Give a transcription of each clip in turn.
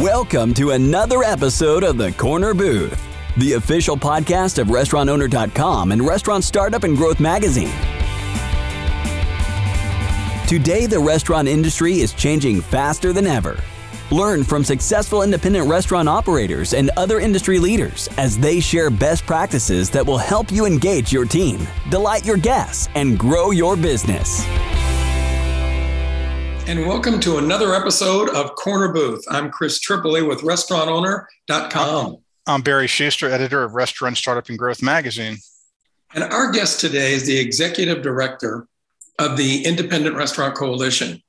Welcome to another episode of The Corner Booth, the official podcast of RestaurantOwner.com and Restaurant Startup and Growth Magazine. Today, the restaurant industry is changing faster than ever. Learn from successful independent restaurant operators and other industry leaders as they share best practices that will help you engage your team, delight your guests, and grow your business. And welcome to another episode of Corner Booth. I'm Chris Tripoli with RestaurantOwner.com. I'm Barry Schuster, editor of Restaurant Startup and Growth Magazine. And our guest today is the executive director of the Independent Restaurant Coalition.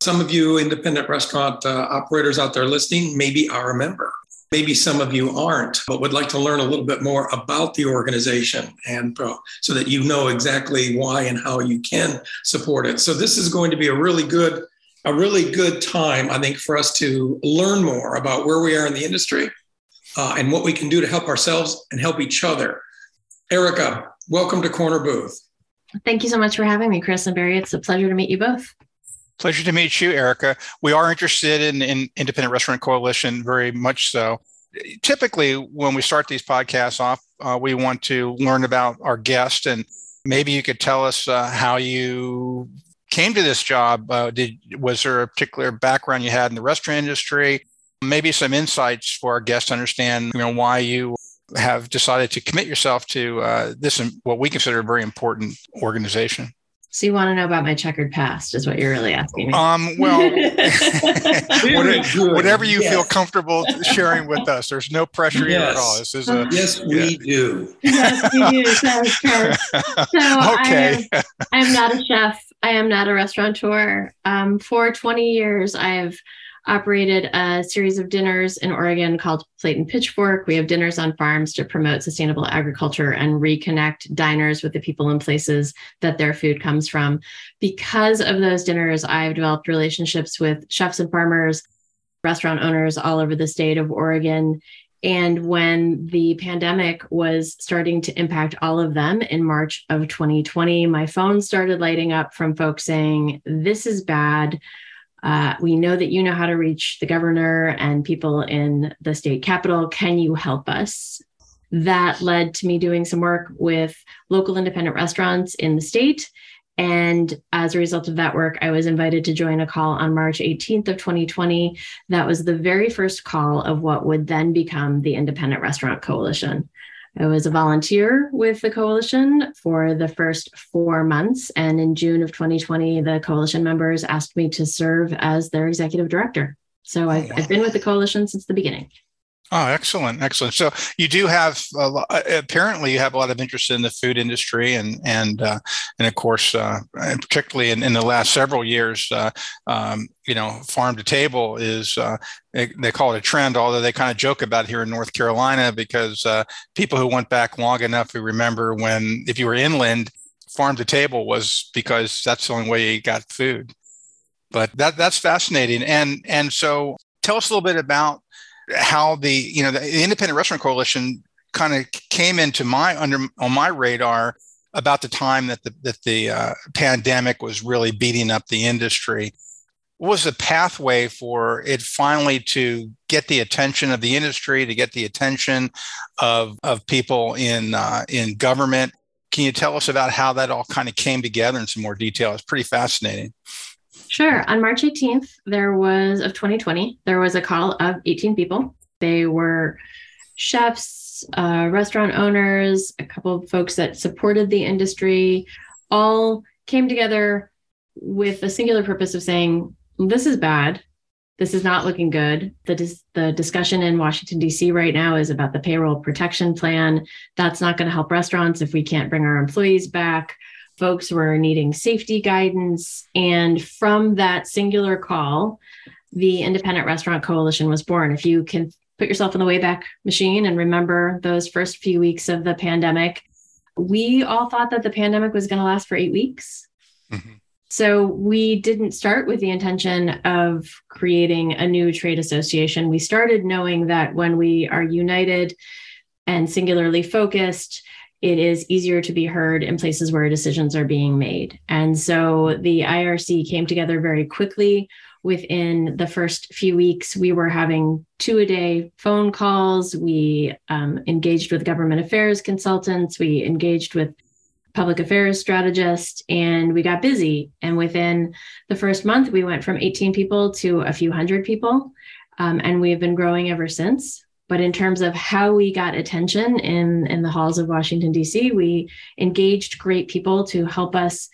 Some of you independent restaurant uh, operators out there listening maybe are a member. Maybe some of you aren't, but would like to learn a little bit more about the organization and uh, so that you know exactly why and how you can support it. So this is going to be a really good, a really good time, I think, for us to learn more about where we are in the industry uh, and what we can do to help ourselves and help each other. Erica, welcome to Corner Booth. Thank you so much for having me, Chris and Barry. It's a pleasure to meet you both. Pleasure to meet you, Erica. We are interested in, in Independent Restaurant Coalition, very much so. Typically, when we start these podcasts off, uh, we want to learn about our guest, and maybe you could tell us uh, how you came to this job. Uh, did was there a particular background you had in the restaurant industry? Maybe some insights for our guests to understand, you know, why you have decided to commit yourself to uh, this what we consider a very important organization. So you want to know about my checkered past is what you're really asking me. Um, well, whatever, whatever, you yes. feel comfortable sharing with us. There's no pressure yes. here at all. This is a yes, we yeah. do. Yes, we do. So, so okay. I am, I am not a chef. I am not a restaurateur. Um, for 20 years, I've operated a series of dinners in Oregon called Plate and Pitchfork. We have dinners on farms to promote sustainable agriculture and reconnect diners with the people and places that their food comes from. Because of those dinners, I've developed relationships with chefs and farmers, restaurant owners all over the state of Oregon. And when the pandemic was starting to impact all of them in March of 2020, my phone started lighting up from folks saying, This is bad uh, we know that you know how to reach the governor and people in the state capital. Can you help us? That led to me doing some work with local independent restaurants in the state. And as a result of that work, I was invited to join a call on March 18th of 2020. That was the very first call of what would then become the Independent Restaurant Coalition. I was a volunteer with the coalition for the first four months. And in June of 2020, the coalition members asked me to serve as their executive director. So I've. I've been with the coalition since the beginning. Oh, excellent, excellent. So you do have lot, uh, apparently you have a lot of interest in the food industry, and and uh, and of course, uh, and particularly in, in the last several years, uh, um, you know, farm to table is uh, they, they, call it a trend. Although they kind of joke about here in North Carolina because uh, people who went back long enough who remember when if you were inland, farm to table was because that's the only way you got food. But that that's fascinating, and and so tell us a little bit about how the you know the independent restaurant coalition kind of came into my under on my radar about the time that the that the uh, pandemic was really beating up the industry what was the pathway for it finally to get the attention of the industry to get the attention of of people in uh, in government. Can you tell us about how that all kind of came together in some more detail? It's pretty fascinating Sure. On March 18th, there was of 2020, there was a call of 18 people. They were chefs, uh, restaurant owners, a couple of folks that supported the industry, all came together with a singular purpose of saying, this is bad. This is not looking good. The, dis- the discussion in Washington, D.C. right now is about the payroll protection plan. That's not going to help restaurants if we can't bring our employees back folks were needing safety guidance. And from that singular call, the Independent Restaurant Coalition was born. If you can put yourself in the Wayback Machine and remember those first few weeks of the pandemic, we all thought that the pandemic was going to last for eight weeks. Mm-hmm. So we didn't start with the intention of creating a new trade association. We started knowing that when we are united and singularly focused, it is easier to be heard in places where decisions are being made. And so the IRC came together very quickly. Within the first few weeks, we were having two a day phone calls. We um, engaged with government affairs consultants. We engaged with public affairs strategists, and we got busy. And within the first month, we went from 18 people to a few hundred people. Um, and we've been growing ever since. But in terms of how we got attention in, in the halls of Washington, D.C., we engaged great people to help us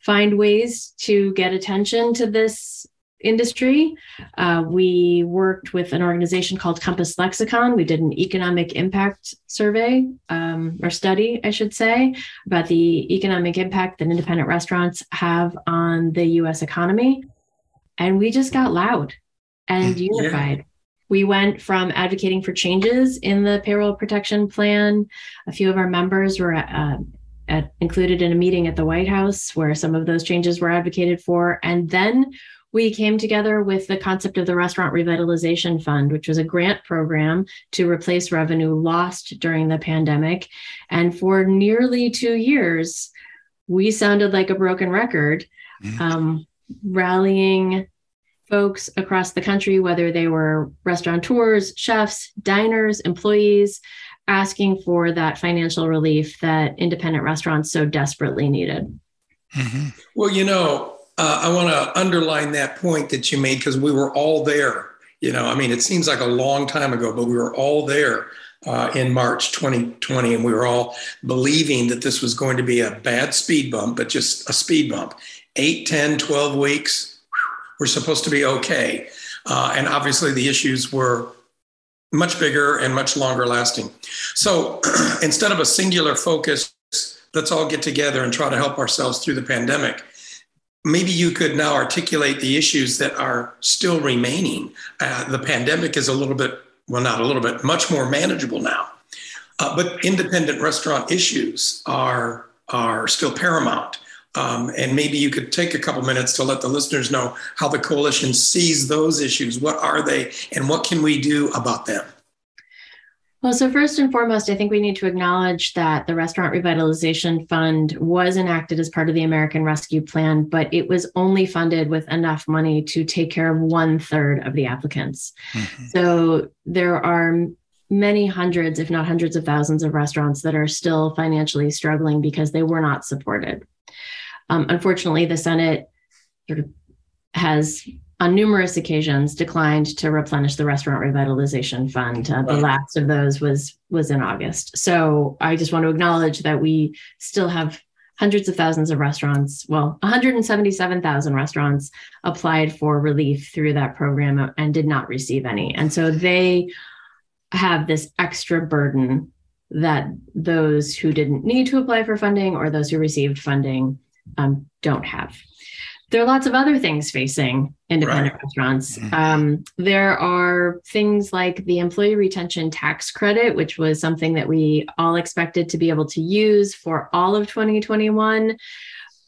find ways to get attention to this industry. Uh, we worked with an organization called Compass Lexecon. We did an economic impact survey um, or study, I should say, about the economic impact that independent restaurants have on the US economy. And we just got loud and unified. Yeah. We went from advocating for changes in the payroll protection plan. A few of our members were uh, at, included in a meeting at the White House where some of those changes were advocated for. And then we came together with the concept of the Restaurant Revitalization Fund, which was a grant program to replace revenue lost during the pandemic. And for nearly two years, we sounded like a broken record, mm-hmm. um, rallying folks across the country, whether they were restaurateurs, chefs, diners, employees, asking for that financial relief that independent restaurants so desperately needed. Mm-hmm. Well, you know, uh, I want to underline that point that you made because we were all there. You know, I mean, it seems like a long time ago, but we were all there uh, in March 2020, and we were all believing that this was going to be a bad speed bump, but just a speed bump. 8, 10, 12 weeks, were supposed to be okay. Uh, and obviously, the issues were much bigger and much longer lasting. So instead of a singular focus, let's all get together and try to help ourselves through the pandemic. Maybe you could now articulate the issues that are still remaining. Uh, the pandemic is a little bit, well, not a little bit, much more manageable now. Uh, but independent restaurant issues are, are still paramount. Um, and maybe you could take a couple minutes to let the listeners know how the coalition sees those issues. What are they, and what can we do about them? Well, so first and foremost, I think we need to acknowledge that the Restaurant Revitalization Fund was enacted as part of the American Rescue Plan, but it was only funded with enough money to take care of one third of the applicants. Mm-hmm. So there are many hundreds, if not hundreds of thousands of restaurants that are still financially struggling because they were not supported. Um, unfortunately, the Senate sort of has on numerous occasions declined to replenish the restaurant revitalization fund. Uh, the last of those was was in August. So I just want to acknowledge that we still have hundreds of thousands of restaurants, well, 177,000 restaurants applied for relief through that program and did not receive any. And so they have this extra burden that those who didn't need to apply for funding or those who received funding um, don't have. There are lots of other things facing independent right. restaurants. Mm-hmm. Um, there are things like the employee retention tax credit, which was something that we all expected to be able to use for all of 2021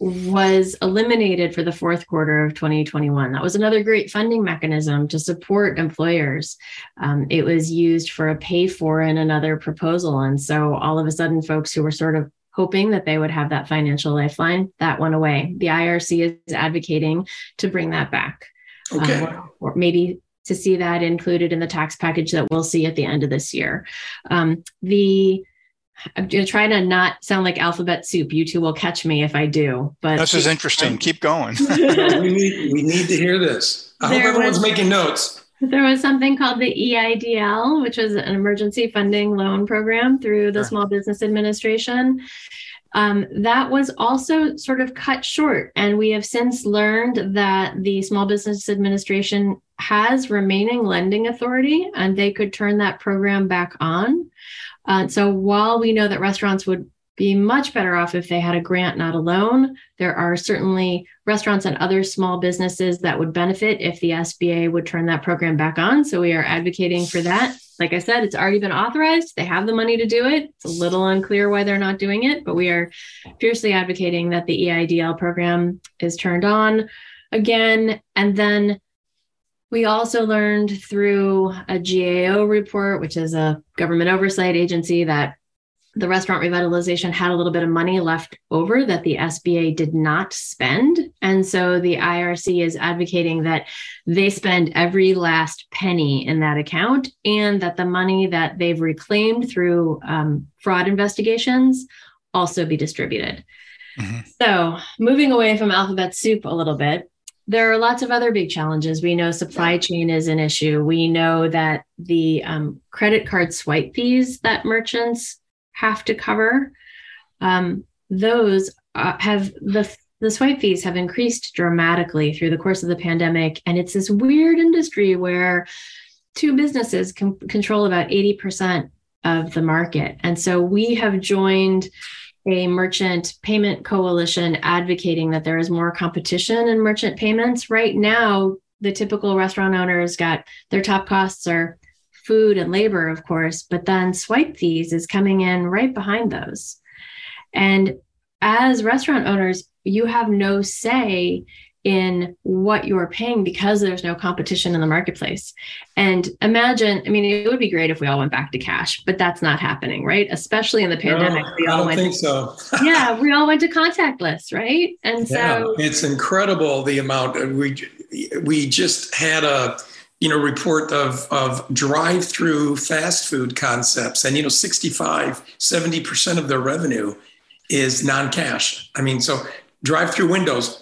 was eliminated for the fourth quarter of 2021. That was another great funding mechanism to support employers. Um, it was used for a pay for in another proposal. And so all of a sudden, folks who were sort of hoping that they would have that financial lifeline. That went away. The IRC is advocating to bring that back. Okay. Um, or, maybe to see that included in the tax package that we'll see at the end of this year. Um, the I'm going to try to not sound like alphabet soup. You two will catch me if I do. But this is interesting. Um, Keep going. we need we need to hear this. I hope everyone's was, making notes. There was something called the EIDL, which was an emergency funding loan program through the sure. Small Business Administration. Um, that was also sort of cut short. And we have since learned that the Small Business Administration has remaining lending authority and they could turn that program back on. Uh, so while we know that restaurants would be much better off if they had a grant, not a loan. There are certainly restaurants and other small businesses that would benefit if the SBA would turn that program back on. So we are advocating for that. Like I said, it's already been authorized. They have the money to do it. It's a little unclear why they're not doing it, but we are fiercely advocating that the EIDL program is turned on again. And then we also learned through a GAO report, which is a government oversight agency that the restaurant revitalization had a little bit of money left over that the SBA did not spend. And so the IRC is advocating that they spend every last penny in that account and that the money that they've reclaimed through um, fraud investigations also be distributed. Mm-hmm. So, moving away from alphabet soup a little bit, there are lots of other big challenges. We know supply chain is an issue. We know that the um, credit card swipe fees that merchants have to cover, um, those uh, have the the swipe fees have increased dramatically through the course of the pandemic, and it's this weird industry where two businesses can control about eighty percent of the market, and so we have joined a merchant payment coalition advocating that there is more competition in merchant payments. Right now, the typical restaurant owners got their top costs are food and labor, of course, but then swipe fees is coming in right behind those. And as restaurant owners, you have no say in what you're paying because there's no competition in the marketplace. And imagine, I mean, it would be great if we all went back to cash, but that's not happening, right? Especially in the pandemic. No, we all I don't went think so. yeah, we all went to contactless, right? And yeah, so it's incredible the amount we we just had a you know report of of drive through fast food concepts and you know 65 70% of their revenue is non-cash. I mean, so drive through windows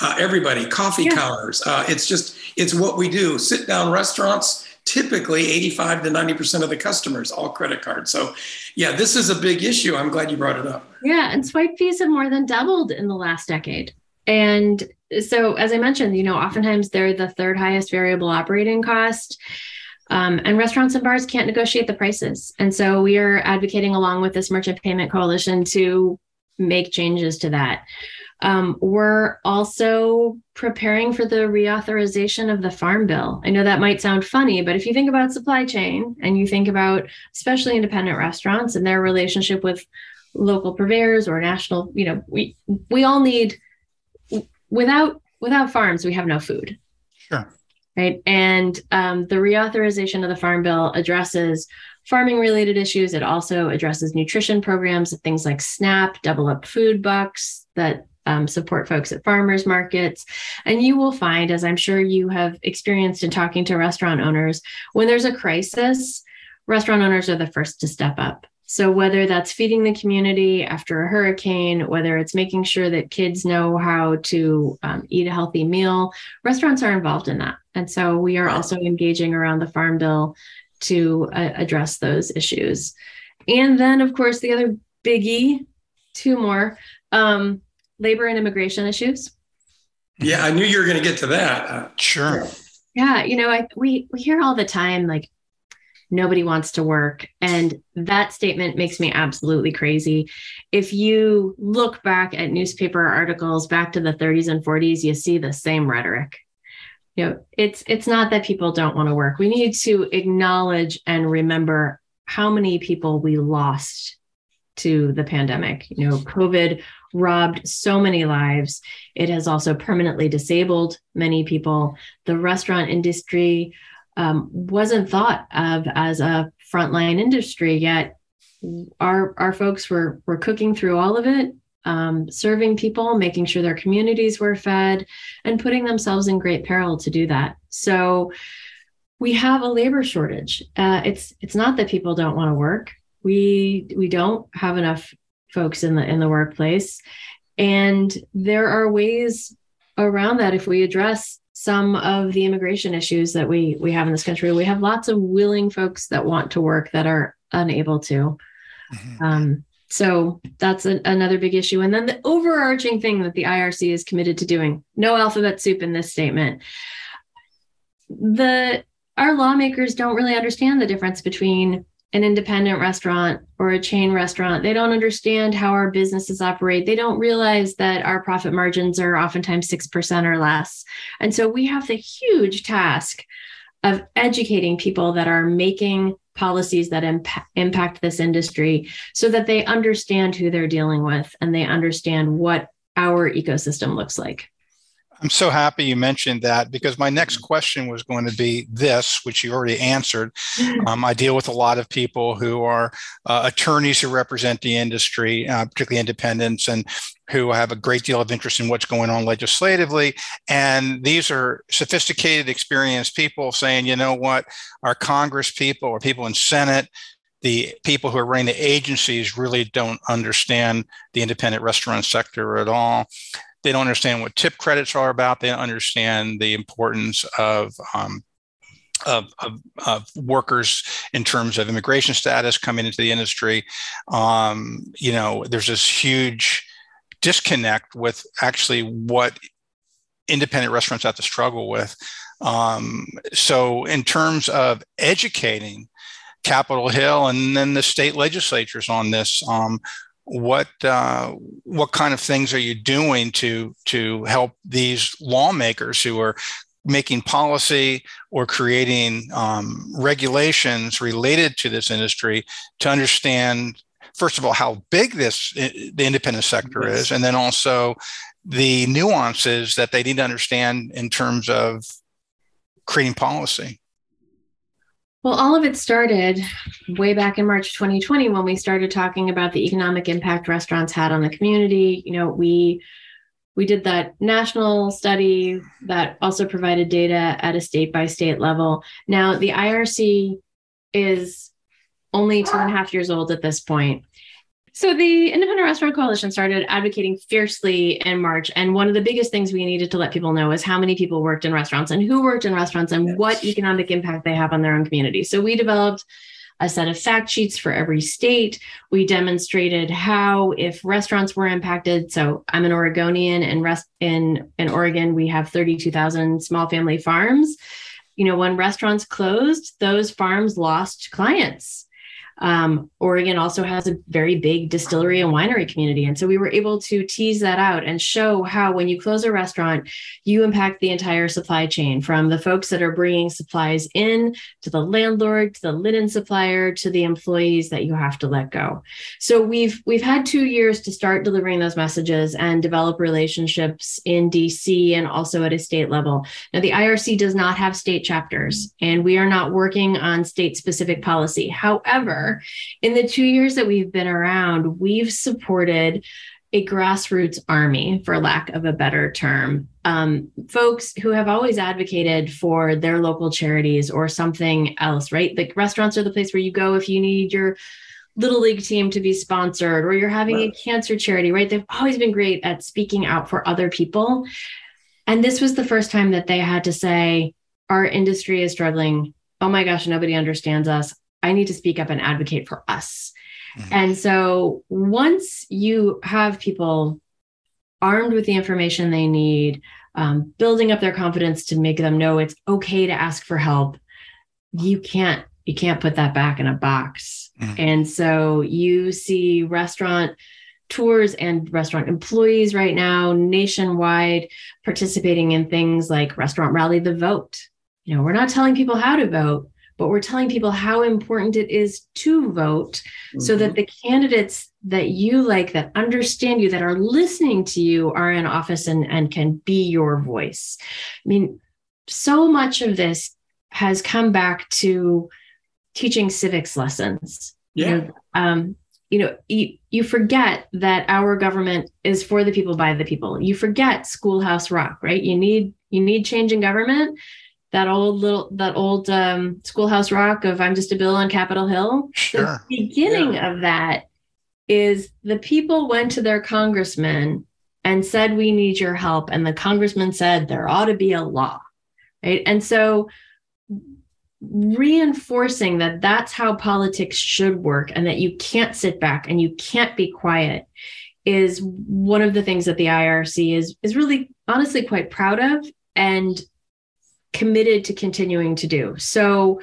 uh, everybody, coffee yeah. counters. Uh, it's just, it's what we do. Sit down restaurants, typically 85 to 90% of the customers, all credit cards. So, yeah, this is a big issue. I'm glad you brought it up. Yeah. And swipe fees have more than doubled in the last decade. And so, as I mentioned, you know, oftentimes they're the third highest variable operating cost. Um, and restaurants and bars can't negotiate the prices. And so we are advocating along with this merchant payment coalition to make changes to that. Um, we're also preparing for the reauthorization of the Farm Bill. I know that might sound funny, but if you think about supply chain and you think about especially independent restaurants and their relationship with local purveyors or national, you know, we we all need without without farms, we have no food. Sure. Right. And um, the reauthorization of the Farm Bill addresses farming related issues. It also addresses nutrition programs, things like SNAP, double up food bucks that um, support folks at farmers markets. And you will find, as I'm sure you have experienced in talking to restaurant owners, when there's a crisis, restaurant owners are the first to step up. So, whether that's feeding the community after a hurricane, whether it's making sure that kids know how to um, eat a healthy meal, restaurants are involved in that. And so, we are also engaging around the Farm Bill to uh, address those issues. And then, of course, the other biggie, two more, um, labor and immigration issues. Yeah, I knew you were going to get to that. Uh, sure. Yeah, you know, I, we we hear all the time like nobody wants to work, and that statement makes me absolutely crazy. If you look back at newspaper articles back to the 30s and 40s, you see the same rhetoric. You know, it's it's not that people don't want to work. We need to acknowledge and remember how many people we lost to the pandemic. You know, COVID robbed so many lives. It has also permanently disabled many people. The restaurant industry um, wasn't thought of as a frontline industry yet. Our our folks were were cooking through all of it, um, serving people, making sure their communities were fed, and putting themselves in great peril to do that. So we have a labor shortage. Uh, it's it's not that people don't want to work. We we don't have enough folks in the in the workplace and there are ways around that if we address some of the immigration issues that we we have in this country. We have lots of willing folks that want to work that are unable to. Mm-hmm. um, so that's a, another big issue. And then the overarching thing that the irc is committed to doing no alphabet soup in this statement. The our lawmakers don't really understand the difference between an independent restaurant or a chain restaurant. They don't understand how our businesses operate. They don't realize that our profit margins are oftentimes 6% or less. And so we have the huge task of educating people that are making policies that imp- impact this industry so that they understand who they're dealing with and they understand what our ecosystem looks like. I'm so happy you mentioned that because my next question was going to be this, which you already answered. Um, I deal with a lot of people who are uh, attorneys who represent the industry, uh, particularly independents, and who have a great deal of interest in what's going on legislatively. And these are sophisticated, experienced people saying, you know what, our Congress people or people in Senate, the people who are running the agencies really don't understand the independent restaurant sector at all. They don't understand what tip credits are about. They don't understand the importance of um, of, of, of, workers in terms of immigration status coming into the industry. Um, you know, there's this huge disconnect with actually what independent restaurants have to struggle with. Um, so, in terms of educating Capitol Hill and then the state legislatures on this, um, what uh, what kind of things are you doing to to help these lawmakers who are making policy or creating um, regulations related to this industry to understand first of all how big this the independent sector yes. is and then also the nuances that they need to understand in terms of creating policy well, all of it started way back in March 2020 when we started talking about the economic impact restaurants had on the community. You know, we we did that national study that also provided data at a state by state level. Now, the IRC is only two and a half years old at this point. So the Independent Restaurant Coalition started advocating fiercely in March. And one of the biggest things we needed to let people know is how many people worked in restaurants and who worked in restaurants and yes. what economic impact they have on their own community. So we developed a set of fact sheets for every state. We demonstrated how if restaurants were impacted. So I'm an Oregonian and rest in, in Oregon, we have 32,000 small family farms. You know, when restaurants closed, those farms lost clients um, Oregon also has a very big distillery and winery community. And so we were able to tease that out and show how when you close a restaurant, you impact the entire supply chain from the folks that are bringing supplies in to the landlord, to the linen supplier, to the employees that you have to let go. So we've we've had two years to start delivering those messages and develop relationships in DC and also at a state level. Now the IRC does not have state chapters and we are not working on state specific policy. However, in the two years that we've been around, we've supported a grassroots army, for lack of a better term. Um, folks who have always advocated for their local charities or something else, right? Like restaurants are the place where you go if you need your little league team to be sponsored or you're having right. a cancer charity, right? They've always been great at speaking out for other people. And this was the first time that they had to say, our industry is struggling. Oh my gosh, nobody understands us. I need to speak up and advocate for us. Mm-hmm. And so once you have people armed with the information they need, um, building up their confidence to make them know it's okay to ask for help, you can't you can't put that back in a box. Mm-hmm. And so you see restaurant tours and restaurant employees right now nationwide participating in things like restaurant rally the vote. You know, we're not telling people how to vote, but we're telling people how important it is to vote mm-hmm. so that mm-hmm. the candidates that you like that understand you that are listening to you are in office and, and can be your voice. I mean so much of this has come back to teaching civics lessons. Yeah. you know, um, you know you, you forget that our government is for the people by the people. You forget schoolhouse rock right? You need you need change in government that old little that old um, schoolhouse rock of i'm just a bill on capitol hill? Sure. the beginning yeah. of that is the people went to their congressman and said we need your help. And the congressman said there ought to be a law. Right? And so reinforcing that that's how politics should work and that you can't sit back and you can't be quiet is one of the things that the IRC is is really honestly quite proud of. And committed to continuing to do. So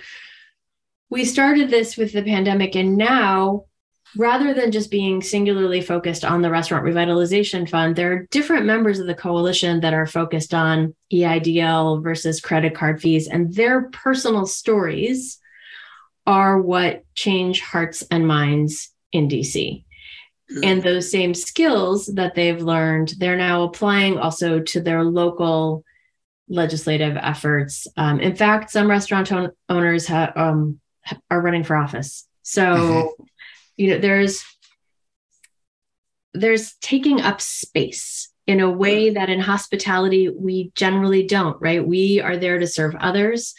we started this with the pandemic, and now rather than just being singularly focused on the Restaurant Revitalization Fund, there are different members of the coalition that are focused on EIDL versus credit card fees, and their personal stories are what change hearts and minds in DC. And those same skills that they've learned, they're now applying also to their local legislative efforts. Um, in fact, some restaurant own- owners ha- um, are running for office. So, mm-hmm. you know, there's there's taking up space in a way that in hospitality we generally don't. Right? We are there to serve others.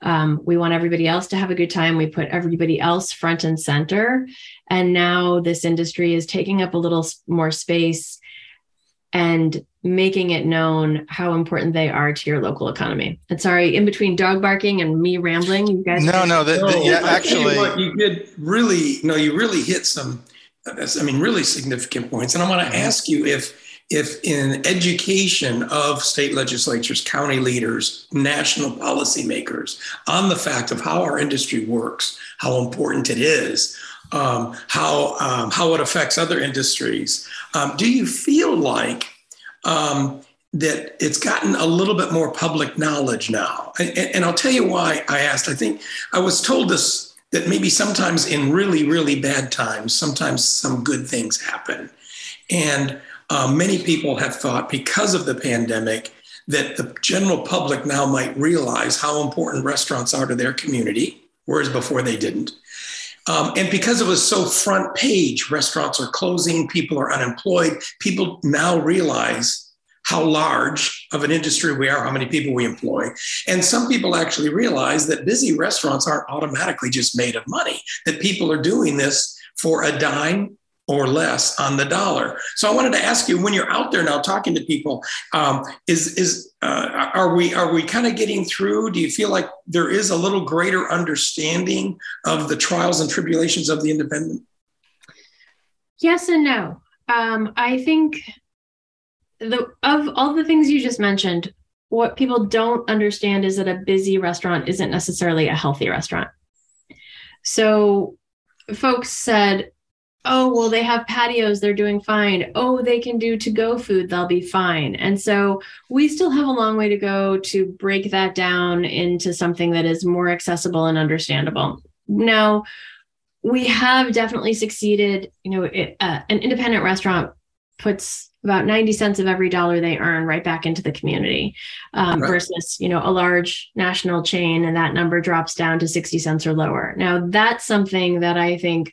Um, we want everybody else to have a good time. We put everybody else front and center. And now this industry is taking up a little more space and making it known how important they are to your local economy. And sorry, in between dog barking and me rambling, you guys. No, no, the, the, yeah, actually, you, what, you did really, no, you really hit some, I mean, really significant points. And I want to ask you if, if in education of state legislatures, county leaders, national policymakers on the fact of how our industry works, how important it is, um, how um, how it affects other industries. Um, do you feel like um, that it's gotten a little bit more public knowledge now? And, and, I'll tell you why I asked. I think I was told this that maybe sometimes in really really bad times, sometimes some good things happen, and uh, many people have thought because of the pandemic that the general public now might realize how important restaurants are to their community, whereas before they didn't. Um, and because it was so front page, restaurants are closing, people are unemployed, people now realize how large of an industry we are, how many people we employ. And some people actually realize that busy restaurants aren't automatically just made of money, that people are doing this for a dime or less on the dollar. So I wanted to ask you, when you're out there now talking to people, um, is is uh, are we are we kind of getting through? Do you feel like there is a little greater understanding of the trials and tribulations of the independent? Yes and no. Um, I think the of all the things you just mentioned, what people don't understand is that a busy restaurant isn't necessarily a healthy restaurant. So folks said oh well they have patios they're doing fine. Oh they can do to go food they'll be fine. And so we still have a long way to go to break that down into something that is more accessible and understandable. Now we have definitely succeeded you know it, uh, an independent restaurant puts about 90 cents of every dollar they earn right back into the community um, right. versus you know a large national chain and that number drops down to 60 cents or lower. Now that's something that i think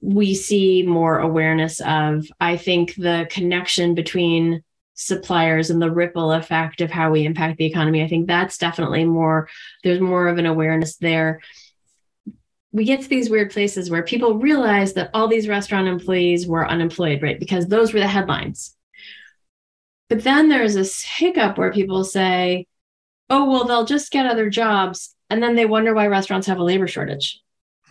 we see more awareness of. I think the connection between suppliers and the ripple effect of how we impact the economy, I think that's definitely more, there's more of an awareness there. We get to these weird places where people realize that all these restaurant employees were unemployed, right? Because those were the headlines. But then there's this hiccup where people say, oh, well, they'll just get other jobs. And then they wonder why restaurants have a labor shortage.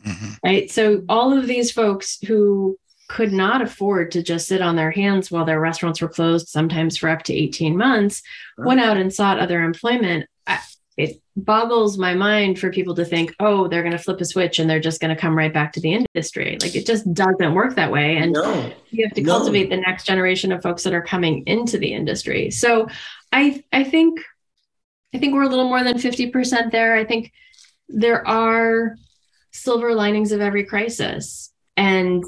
Mm-hmm. Right. So all of these folks who could not afford to just sit on their hands while their restaurants were closed, sometimes for up to 18 months, right. went out and sought other employment. I, it boggles my mind for people to think, oh, they're going to flip a switch and they're just going to come right back to the industry. Like it just doesn't work that way. And no. you have to no. cultivate the next generation of folks that are coming into the industry. So I I think I think we're a little more than 50% there. I think there are silver linings of every crisis. And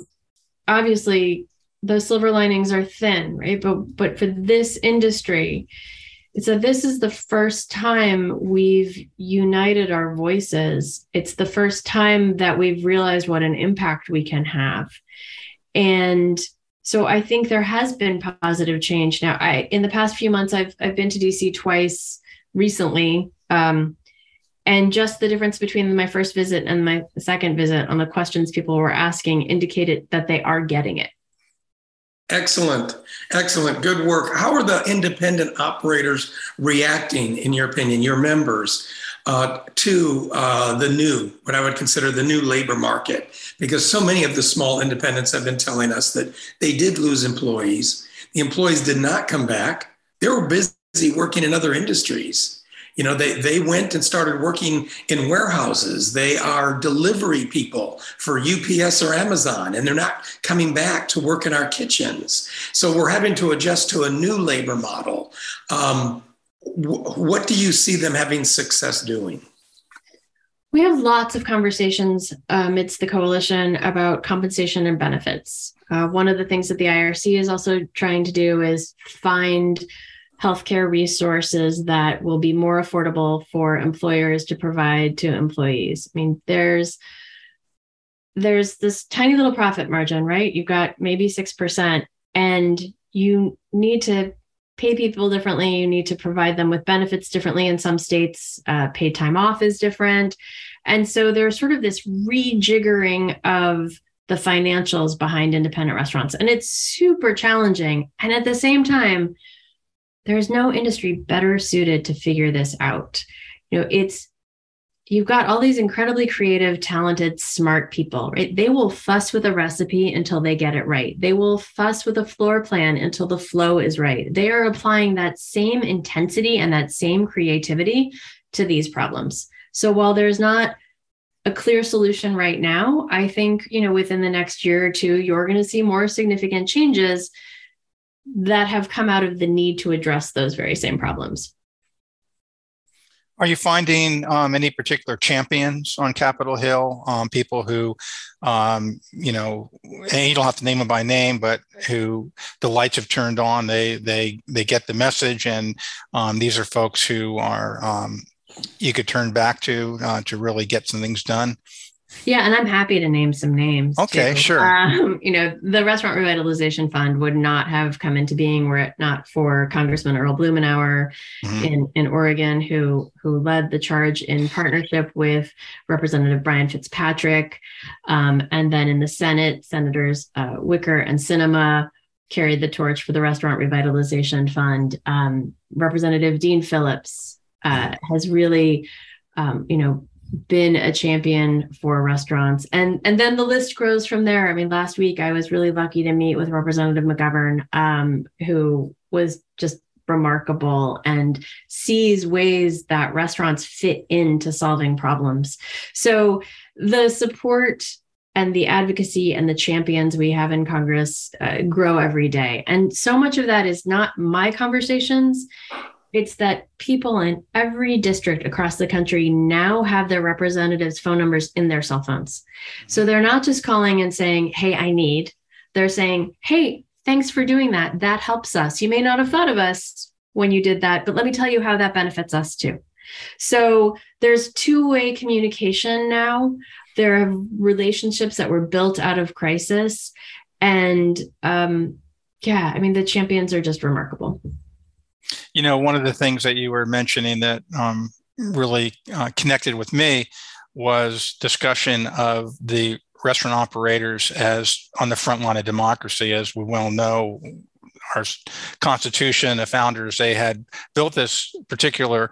obviously those silver linings are thin, right? But but for this industry, so this is the first time we've united our voices. It's the first time that we've realized what an impact we can have. And so I think there has been positive change. Now, I in the past few months, I've I've been to DC twice recently. Um, and just the difference between my first visit and my second visit on the questions people were asking indicated that they are getting it. Excellent. Excellent. Good work. How are the independent operators reacting, in your opinion, your members, uh, to uh, the new, what I would consider the new labor market? Because so many of the small independents have been telling us that they did lose employees. The employees did not come back. They were busy working in other industries. You know, they, they went and started working in warehouses. They are delivery people for UPS or Amazon, and they're not coming back to work in our kitchens. So we're having to adjust to a new labor model. Um, what do you see them having success doing? We have lots of conversations amidst the coalition about compensation and benefits. Uh, one of the things that the IRC is also trying to do is find healthcare resources that will be more affordable for employers to provide to employees. I mean, there's there's this tiny little profit margin, right? You've got maybe 6% and you need to pay people differently. You need to provide them with benefits differently. In some states, uh, paid time off is different. And so there's sort of this rejiggering of the financials behind independent restaurants. And it's super challenging. And at the same time, there's no industry better suited to figure this out. You know, it's you've got all these incredibly creative, talented, smart people, right? They will fuss with a recipe until they get it right. They will fuss with a floor plan until the flow is right. They are applying that same intensity and that same creativity to these problems. So while there's not a clear solution right now, I think, you know, within the next year or two, you're going to see more significant changes that have come out of the need to address those very same problems. Are you finding um, any particular champions on Capitol Hill? Um, people who, um, you know, and you don't have to name them by name, but who the lights have turned on. They they they get the message, and um, these are folks who are um, you could turn back to uh, to really get some things done. Yeah, and I'm happy to name some names. Okay, too. sure. Um, you know, the Restaurant Revitalization Fund would not have come into being were it not for Congressman Earl Blumenauer mm-hmm. in, in Oregon, who who led the charge in partnership with Representative Brian Fitzpatrick, um, and then in the Senate, Senators uh, Wicker and Sinema carried the torch for the Restaurant Revitalization Fund. Um, Representative Dean Phillips uh, has really, um, you know been a champion for restaurants. And and then the list grows from there. I mean last week i was really lucky to meet with representative mcgovern um, who was just remarkable and sees ways that restaurants fit into solving problems. So the support and the advocacy and the champions we have in congress uh, grow every day. And so much of that is not my conversations it's that people in every district across the country now have their representatives' phone numbers in their cell phones. So they're not just calling and saying, Hey, I need. They're saying, Hey, thanks for doing that. That helps us. You may not have thought of us when you did that, but let me tell you how that benefits us too. So there's two way communication now. There are relationships that were built out of crisis. And um, yeah, I mean, the champions are just remarkable. You know, one of the things that you were mentioning that um, really uh, connected with me was discussion of the restaurant operators as on the front line of democracy. As we well know, our Constitution, the founders, they had built this particular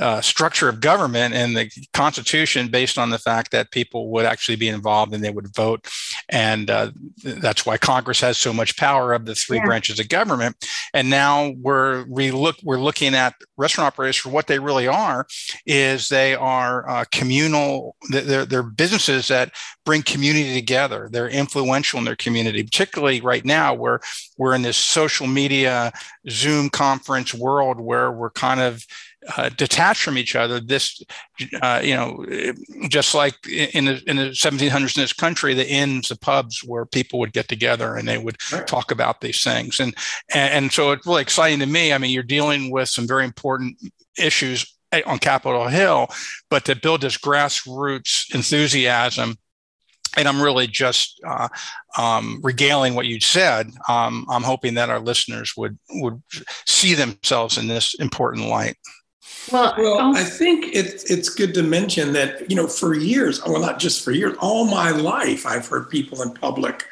uh, structure of government and the Constitution based on the fact that people would actually be involved and they would vote. And uh, that's why Congress has so much power of the three yeah. branches of government. And now we're we look we're looking at restaurant operators for what they really are. Is they are uh, communal. They're, they're businesses that bring community together. They're influential in their community, particularly right now where we're in this social media Zoom conference world where we're kind of uh, detached from each other. This, uh, you know, just like in the, in the 1700s in this country, the inns, the pubs where people would get together and they would right. talk about these things. And, and, and so it's really exciting to me. I mean, you're dealing with some very important issues on Capitol Hill, but to build this grassroots enthusiasm and I'm really just uh, um, regaling what you said. Um, I'm hoping that our listeners would would see themselves in this important light. Well, well I think it's it's good to mention that you know for years, well, not just for years, all my life, I've heard people in public,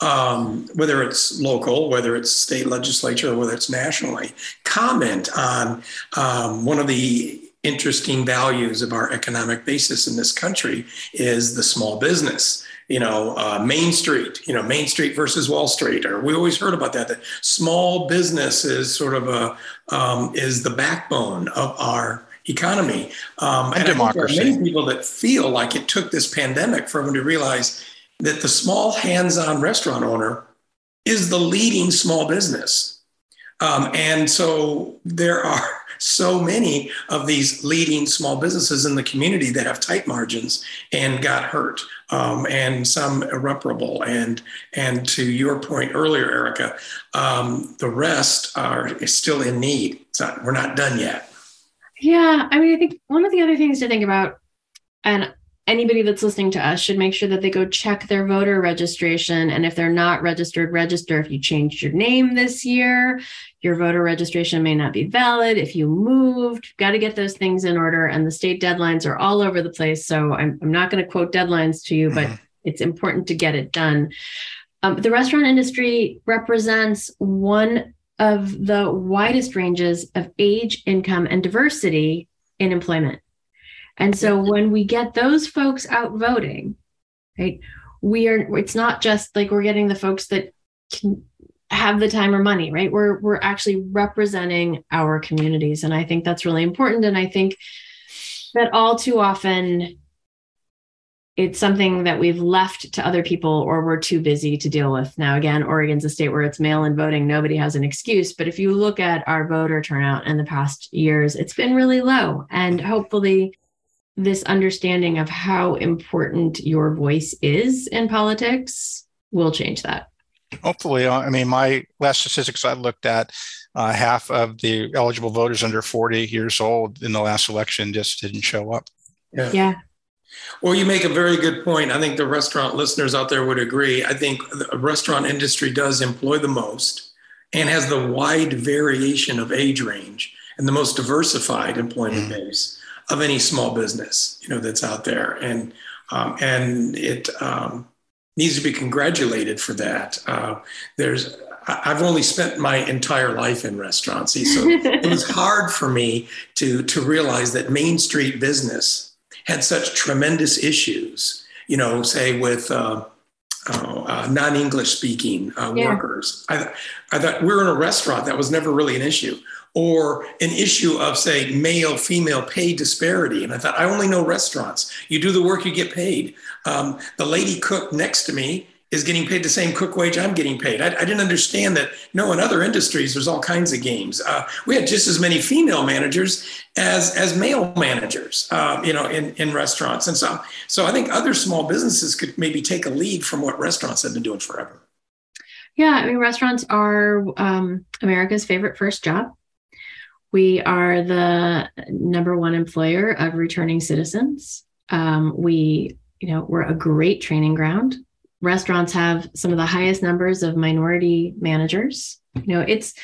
um, whether it's local, whether it's state legislature, or whether it's nationally, comment on um, one of the interesting values of our economic basis in this country is the small business you know, uh, Main Street, you know, Main Street versus Wall Street, or we always heard about that. That small business is sort of a um, is the backbone of our economy um, and, and democracy. many people that feel like it took this pandemic for them to realize that the small hands-on restaurant owner is the leading small business, um, and so there are so many of these leading small businesses in the community that have tight margins and got hurt, um, and some irreparable. And and to your point earlier, Erica, um, the rest are still in need. We're not done yet. Yeah, I mean, I think one of the other things to think about, and anybody that's listening to us should make sure that they go check their voter registration. And if they're not registered, register. If you changed your name this year, your voter registration may not be valid. If you moved, got to get those things in order. And the state deadlines are all over the place. So I'm, I'm not going to quote deadlines to you, but mm-hmm. it's important to get it done. Um, the restaurant industry represents one of the widest ranges of age, income, and diversity in employment. And so when we get those folks out voting, right, we are it's not just like we're getting the folks that can have the time or money, right? We're we're actually representing our communities. And I think that's really important. And I think that all too often it's something that we've left to other people or we're too busy to deal with. Now, again, Oregon's a state where it's mail in voting. Nobody has an excuse. But if you look at our voter turnout in the past years, it's been really low. And hopefully, this understanding of how important your voice is in politics will change that. Hopefully, uh, I mean, my last statistics I looked at, uh, half of the eligible voters under 40 years old in the last election just didn't show up. Yeah. yeah. Well, you make a very good point. I think the restaurant listeners out there would agree. I think the restaurant industry does employ the most and has the wide variation of age range and the most diversified employment mm. base of any small business, you know, that's out there, and um, and it um, needs to be congratulated for that. Uh, there's I've only spent my entire life in restaurants, so it was hard for me to to realize that Main Street business had such tremendous issues. You know, say with uh, uh, uh, non-English speaking uh, yeah. workers. I, I thought we're in a restaurant that was never really an issue or an issue of say male female pay disparity. And i thought i only know restaurants. You do the work you get paid. Um, the lady cook next to me is getting paid the same cook wage i'm getting paid. I, I didn't understand that no in other industries there's all kinds of games. Uh, we had just as many female managers as as male managers uh, you know in, in restaurants. And so so i think other small businesses could maybe take a lead from what restaurants have been doing forever. Yeah i mean restaurants are um, america's favorite first job we are the number one employer of returning citizens. Um, we, you know, we're a great training ground. Restaurants have some of the highest numbers of minority managers. You know, it's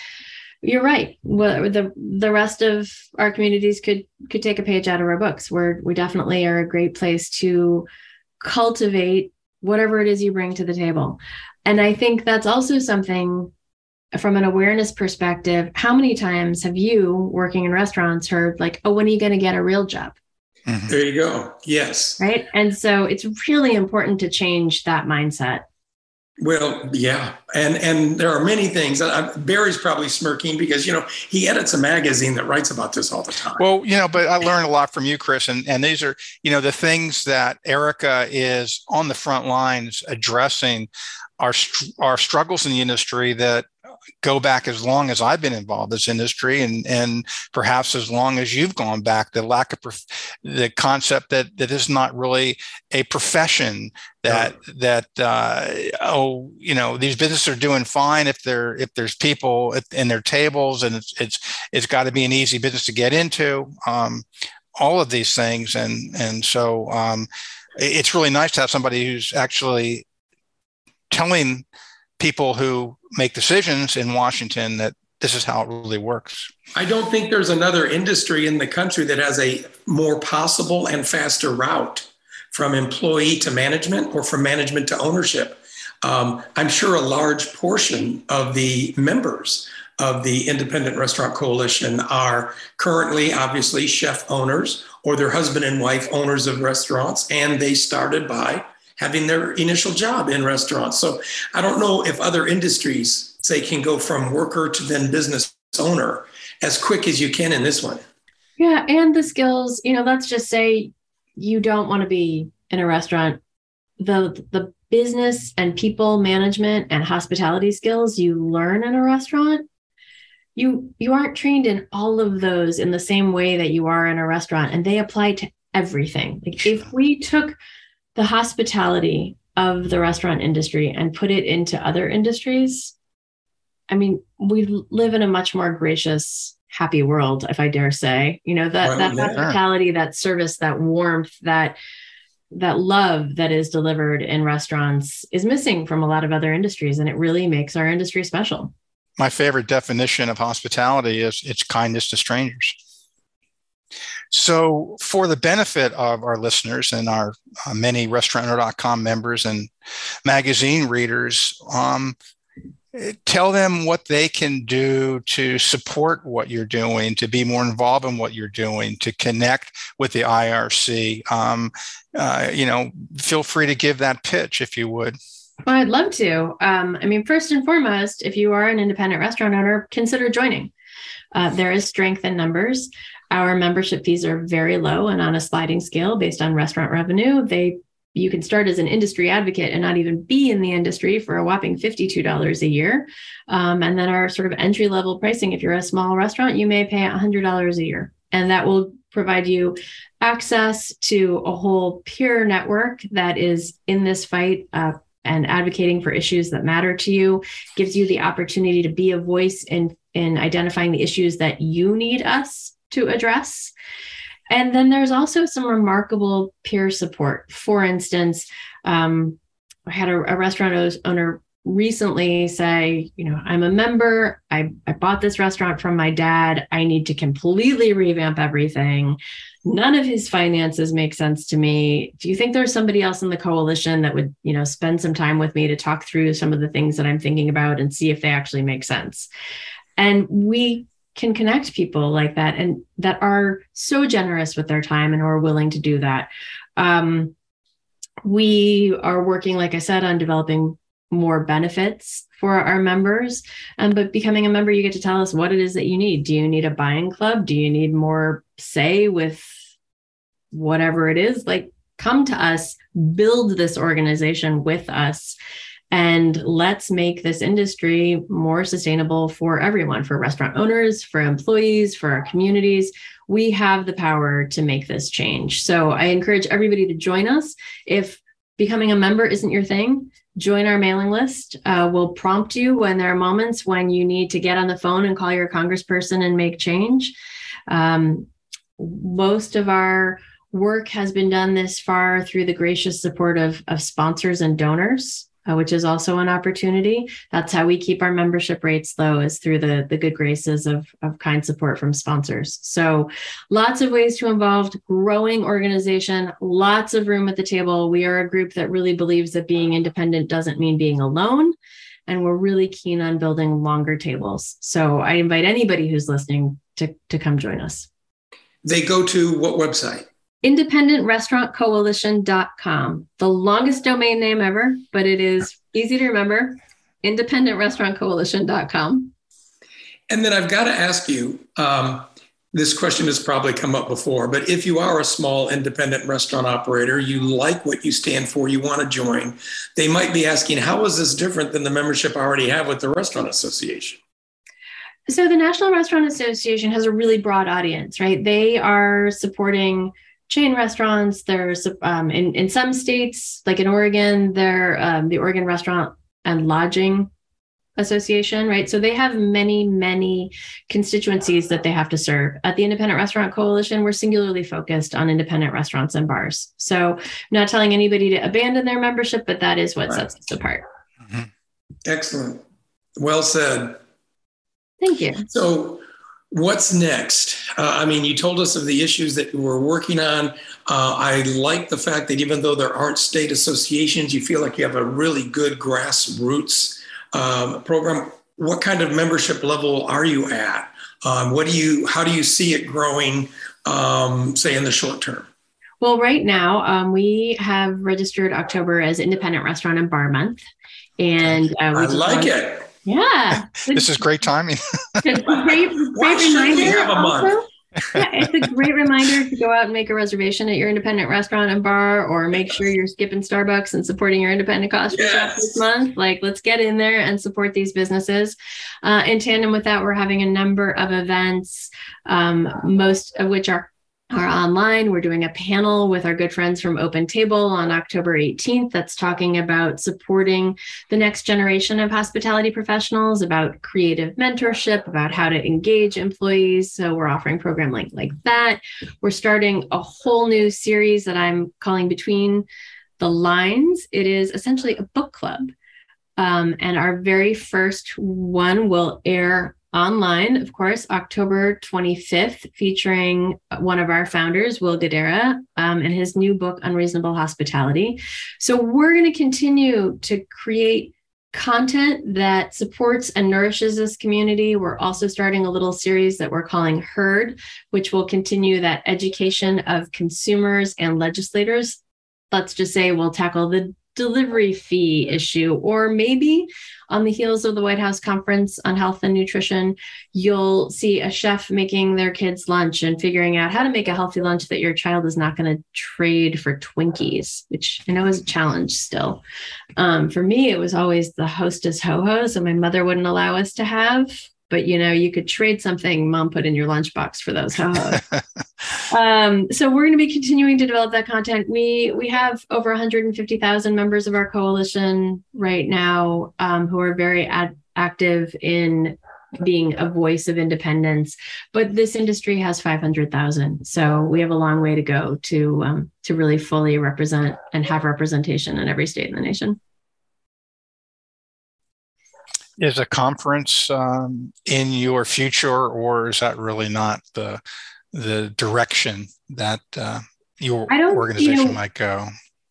you're right. Well, the the rest of our communities could could take a page out of our books. We're we definitely are a great place to cultivate whatever it is you bring to the table. And I think that's also something from an awareness perspective, how many times have you, working in restaurants, heard like, oh, when are you going to get a real job? Mm-hmm. There you go. Yes. Right. And so it's really important to change that mindset. Well, yeah, and and there are many things. I, Barry's probably smirking because you know he edits a magazine that writes about this all the time. Well, you know, but I learned a lot from you, Chris, and and these are you know the things that Erica is on the front lines addressing our our struggles in the industry that go back as long as I've been involved in this industry, and and perhaps as long as you've gone back. The lack of prof- the concept that that is not really a profession that no. that uh, oh you know these businesses are doing fine if they're if there's people in their tables and it's it's it's got to be an easy business to get into. Um, all of these things, and and so um, it's really nice to have somebody who's actually telling people who make decisions in Washington that this is how it really works. I don't think there's another industry in the country that has a more possible and faster route from employee to management or from management to ownership. Um, I'm sure a large portion of the members of the Independent Restaurant Coalition are currently, obviously, chef owners or their husband and wife owners of restaurants, and they started by having their initial job in restaurants. So I don't know if other industries say can go from worker to then business owner as quick as you can in this one. Yeah, and the skills, you know, let's just say you don't want to be in a restaurant. The the business and people management and hospitality skills you learn in a restaurant you you aren't trained in all of those in the same way that you are in a restaurant and they apply to everything like if we took the hospitality of the restaurant industry and put it into other industries i mean we live in a much more gracious happy world if i dare say. You know that well, that yeah. hospitality that service that warmth that that love that is delivered in restaurants is missing from a lot of other industries and it really makes our industry special. My favorite definition of hospitality is it's kindness to strangers so for the benefit of our listeners and our uh, many restaurantowner.com members and magazine readers um, tell them what they can do to support what you're doing, to be more involved in what you're doing, to connect with the IRC. Um, uh, you know, feel free to give that pitch if you would. Well, I'd love to. Um, I mean, first and foremost, if you are an independent restaurant owner, consider joining. Uh, there is strength in numbers. Our membership fees are very low and on a sliding scale based on restaurant revenue. They you can start as an industry advocate and not even be in the industry for a whopping $52 a year. Um, and then our sort of entry level pricing, if you're a small restaurant, you may pay $100 a year. And that will provide you access to a whole peer network that is in this fight uh, and advocating for issues that matter to you, gives you the opportunity to be a voice in, in identifying the issues that you need us to address. And then there's also some remarkable peer support. For instance, um, I had a, a restaurant owner recently say, you know, I'm a member. I, I bought this restaurant from my dad. I need to completely revamp everything. None of his finances make sense to me. Do you think there's somebody else in the coalition that would, you know, spend some time with me to talk through some of the things that I'm thinking about and see if they actually make sense? And we can connect people like that and that are so generous with their time and are willing to do that. Um, we are working, like I said, on developing more benefits for our members. Um, but becoming a member, you get to tell us what it is that you need. Do you need a buying club? Do you need more say with whatever it is? Like, come to us, build this organization with us and let's make this industry more sustainable for everyone for restaurant owners for employees for our communities. We have the power to make this change. So i encourage everybody to join us. If becoming a member isn't your thing join our mailing list. Uh, we'll prompt you when there are moments when you need to get on the phone and call your congressperson and make change. Um, most of our work has been done this far through the gracious support of, of sponsors and donors uh, which is also an opportunity. That's how we keep our membership rates low is through the, the good graces of, of kind support from sponsors. So lots of ways to involve growing organization, lots of room at the table. We are a group that really believes that being independent doesn't mean being alone. And we're really keen on building longer tables. So I invite anybody who's listening to, to come join us. They go to what website? independentrestaurantcoalition.com. The longest domain name ever, but it is easy to remember. independentrestaurantcoalition.com. And then I've got to ask you um, this question has probably come up before, but if you are a small independent restaurant operator, you like what you stand for, you want to join, they might be asking, how is this different than the membership I already have with the Restaurant Association? So, the National Restaurant Association has a really broad audience, right? They are supporting chain restaurants. There's um, in in some states, like in Oregon, they're um, the Oregon Restaurant and Lodging Association, right? So they have many, many constituencies that they have to serve. At the Independent Restaurant Coalition, we're singularly focused on independent restaurants and bars. So I'm not telling anybody to abandon their membership, but that is what right. sets us apart. Mm-hmm. Excellent. Well said. Thank you. So What's next? Uh, I mean, you told us of the issues that you were working on. Uh, I like the fact that even though there aren't state associations, you feel like you have a really good grassroots um, program. What kind of membership level are you at? Um, what do you? How do you see it growing? Um, say in the short term. Well, right now um, we have registered October as Independent Restaurant and Bar Month, and uh, I like it. Yeah. this is great timing. great, great Why have a month? Also? yeah, it's a great reminder to go out and make a reservation at your independent restaurant and bar, or make sure you're skipping Starbucks and supporting your independent coffee yes. shop this month. Like, let's get in there and support these businesses. Uh, in tandem with that, we're having a number of events, um, most of which are are online. We're doing a panel with our good friends from Open Table on October 18th that's talking about supporting the next generation of hospitality professionals, about creative mentorship, about how to engage employees. So we're offering program like like that. We're starting a whole new series that I'm calling Between the Lines. It is essentially a book club. Um, and our very first one will air online, of course, October 25th, featuring one of our founders, Will Guidara, um, and his new book, Unreasonable Hospitality. So we're going to continue to create content that supports and nourishes this community. We're also starting a little series that we're calling Heard, which will continue that education of consumers and legislators. Let's just say we'll tackle the delivery fee issue, or maybe on the heels of the White House conference on health and nutrition, you'll see a chef making their kids lunch and figuring out how to make a healthy lunch that your child is not going to trade for Twinkies, which I know is a challenge still. Um, for me, it was always the hostess ho hos, and my mother wouldn't allow us to have but you know you could trade something mom put in your lunchbox for those um, so we're going to be continuing to develop that content. We we have over 150000 members of our coalition right now um, who are very ad- active in being a voice of independence but this industry has 500000 so we have a long way to go to um, to really fully represent and have representation in every state in the nation is a conference um, in your future, or is that really not the the direction that uh, your organization you know, might go?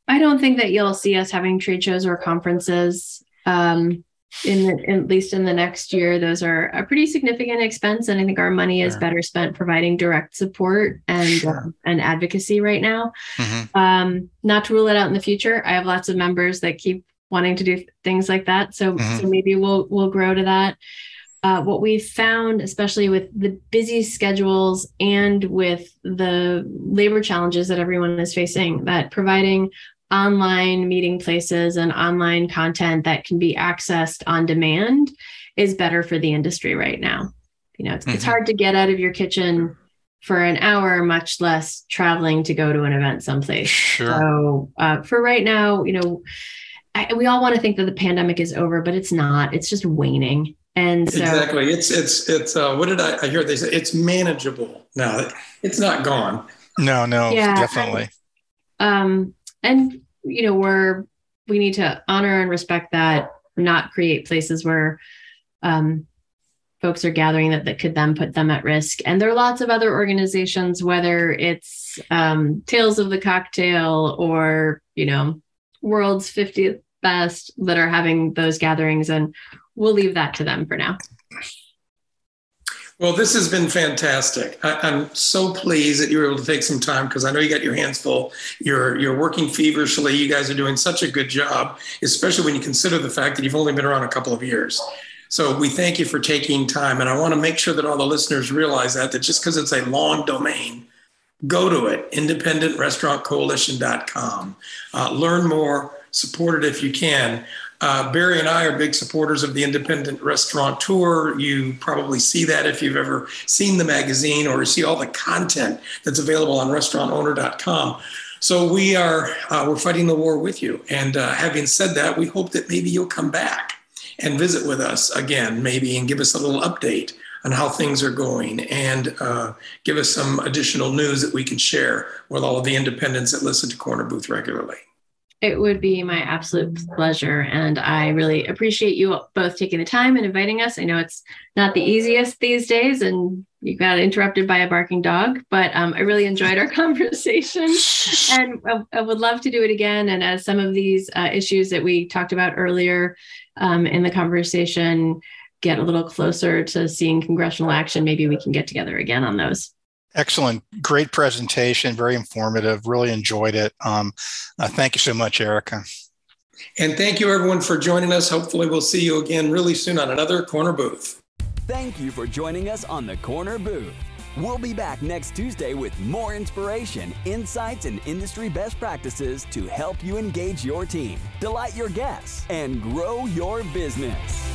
I don't think that you'll see us having trade shows or conferences. Um, in, the, at least in the next year, those are a pretty significant expense, and I think our money is better spent providing direct support and sure. um, and advocacy right now. Mm-hmm. Um, not to rule it out in the future. I have lots of members that keep wanting to do things like that. So, mm-hmm. so maybe we'll we'll grow to that. Uh, what we've found, especially with the busy schedules and with the labor challenges that everyone is facing, that providing online meeting places and online content that can be accessed on demand is better for the industry right now. You know, it's, mm-hmm. it's hard to get out of your kitchen for an hour, much less traveling to go to an event someplace. Sure. So, uh, for right now, you know, I, we all want to think that the pandemic is over, but it's not. It's just waning. And so, exactly, it's it's it's. Uh, what did I, I hear? They say it's manageable now. It's not gone. No, no, yeah, definitely. um, and you know, we're we need to honor and respect that, not create places where um, folks are gathering that, that could then put them at risk. And there are lots of other organizations, whether it's um, Tales of the Cocktail or, you know, world's 50th best that are having those gatherings and we'll leave that to them for now. Well this has been fantastic. I, am so pleased that you were able to take some time because i know you got your hands full. You're you're working feverishly. You guys are doing such a good job especially when you consider the fact that you've only been around a couple of years. So we thank you for taking time and i want to make sure that all the listeners realize that that just because it's a long domain go to it, independentrestaurantcoalition.com. Uh, learn more, support it if you can. Uh, Barry and I are big supporters of the Independent Restaurant Tour. You probably see that if you've ever seen the magazine or see all the content that's available on restaurantowner.com. So we are uh, we're fighting the war with you. And uh, having said that, we hope that maybe you'll come back and visit with us again, maybe, and give us a little update on how things are going and uh, give us some additional news that we can share with all of the independents that listen to Corner Booth regularly. It would be my absolute pleasure. And I really appreciate you both taking the time and inviting us. I know it's not the easiest these days, and you got interrupted by a barking dog, but um, I really enjoyed our conversation and I, would love to do it again. And as some of these uh, issues that we talked about earlier um, in the conversation get a little closer to seeing congressional action, maybe we can get together again on those. Excellent. Great presentation. Very informative. Really enjoyed it. Um, uh, thank you so much, Erica. And thank you, everyone, for joining us. Hopefully, we'll see you again really soon on another Corner Booth. Thank you for joining us on the Corner Booth. We'll be back next Tuesday with more inspiration, insights, and industry best practices to help you engage your team, delight your guests, and grow your business.